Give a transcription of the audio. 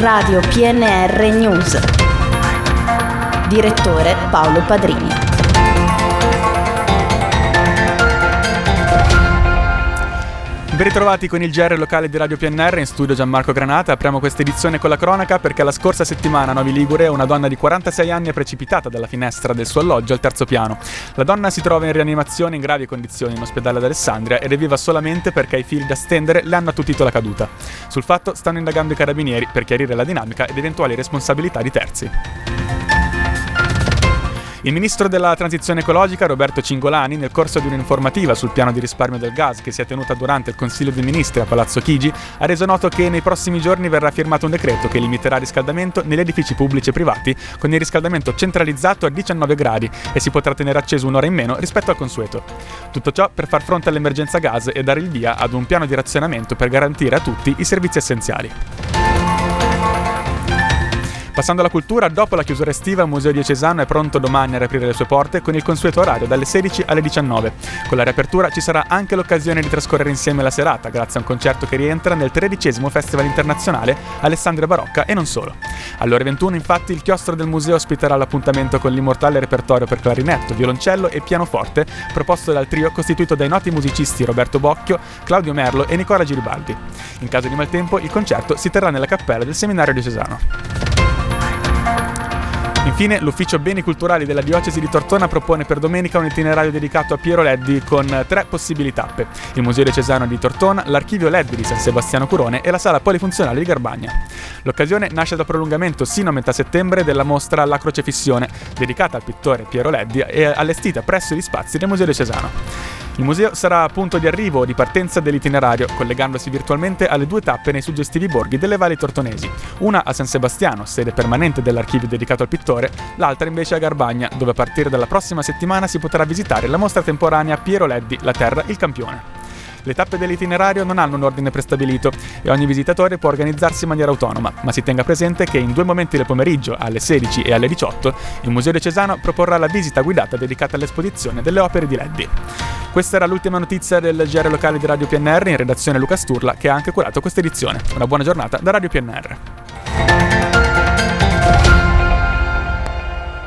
Radio PNR News. Direttore Paolo Padrini. Ben ritrovati con il GR locale di Radio PNR in studio Gianmarco Granata. Apriamo questa edizione con la cronaca perché la scorsa settimana a Novi Ligure una donna di 46 anni è precipitata dalla finestra del suo alloggio al terzo piano. La donna si trova in rianimazione in gravi condizioni in ospedale ad Alessandria ed è viva solamente perché i figli da stendere le hanno attutito la caduta. Sul fatto stanno indagando i carabinieri per chiarire la dinamica ed eventuali responsabilità di terzi. Il ministro della transizione ecologica, Roberto Cingolani, nel corso di un'informativa sul piano di risparmio del gas che si è tenuta durante il Consiglio dei Ministri a Palazzo Chigi, ha reso noto che nei prossimi giorni verrà firmato un decreto che limiterà il riscaldamento negli edifici pubblici e privati con il riscaldamento centralizzato a 19 gradi e si potrà tenere acceso un'ora in meno rispetto al consueto. Tutto ciò per far fronte all'emergenza gas e dare il via ad un piano di razionamento per garantire a tutti i servizi essenziali. Passando alla cultura, dopo la chiusura estiva il Museo Diocesano è pronto domani a riaprire le sue porte con il consueto orario dalle 16 alle 19. Con la riapertura ci sarà anche l'occasione di trascorrere insieme la serata, grazie a un concerto che rientra nel tredicesimo Festival Internazionale Alessandria Barocca e non solo. Alle ore 21 infatti il chiostro del museo ospiterà l'appuntamento con l'immortale repertorio per clarinetto, violoncello e pianoforte proposto dal trio costituito dai noti musicisti Roberto Bocchio, Claudio Merlo e Nicola Giribaldi. In caso di maltempo il concerto si terrà nella cappella del seminario diocesano. Infine, l'Ufficio Beni Culturali della Diocesi di Tortona propone per domenica un itinerario dedicato a Piero Leddi con tre possibili tappe: il Museo Diocesano di Tortona, l'Archivio Leddi di San Sebastiano Curone e la Sala Polifunzionale di Garbagna. L'occasione nasce dal prolungamento sino a metà settembre della mostra La Crocefissione, dedicata al pittore Piero Leddi e allestita presso gli spazi del Museo Diocesano. Il museo sarà punto di arrivo o di partenza dell'itinerario, collegandosi virtualmente alle due tappe nei suggestivi borghi delle valli tortonesi, una a San Sebastiano, sede permanente dell'archivio dedicato al pittore, l'altra invece a Garbagna, dove a partire dalla prossima settimana si potrà visitare la mostra temporanea Piero Leddi, La Terra, il Campione. Le tappe dell'itinerario non hanno un ordine prestabilito e ogni visitatore può organizzarsi in maniera autonoma, ma si tenga presente che in due momenti del pomeriggio, alle 16 e alle 18, il Museo Diocesano proporrà la visita guidata dedicata all'esposizione delle opere di Leddi. Questa era l'ultima notizia del GR locale di Radio PNR in redazione Luca Sturla che ha anche curato questa edizione. Una buona giornata da Radio PNR.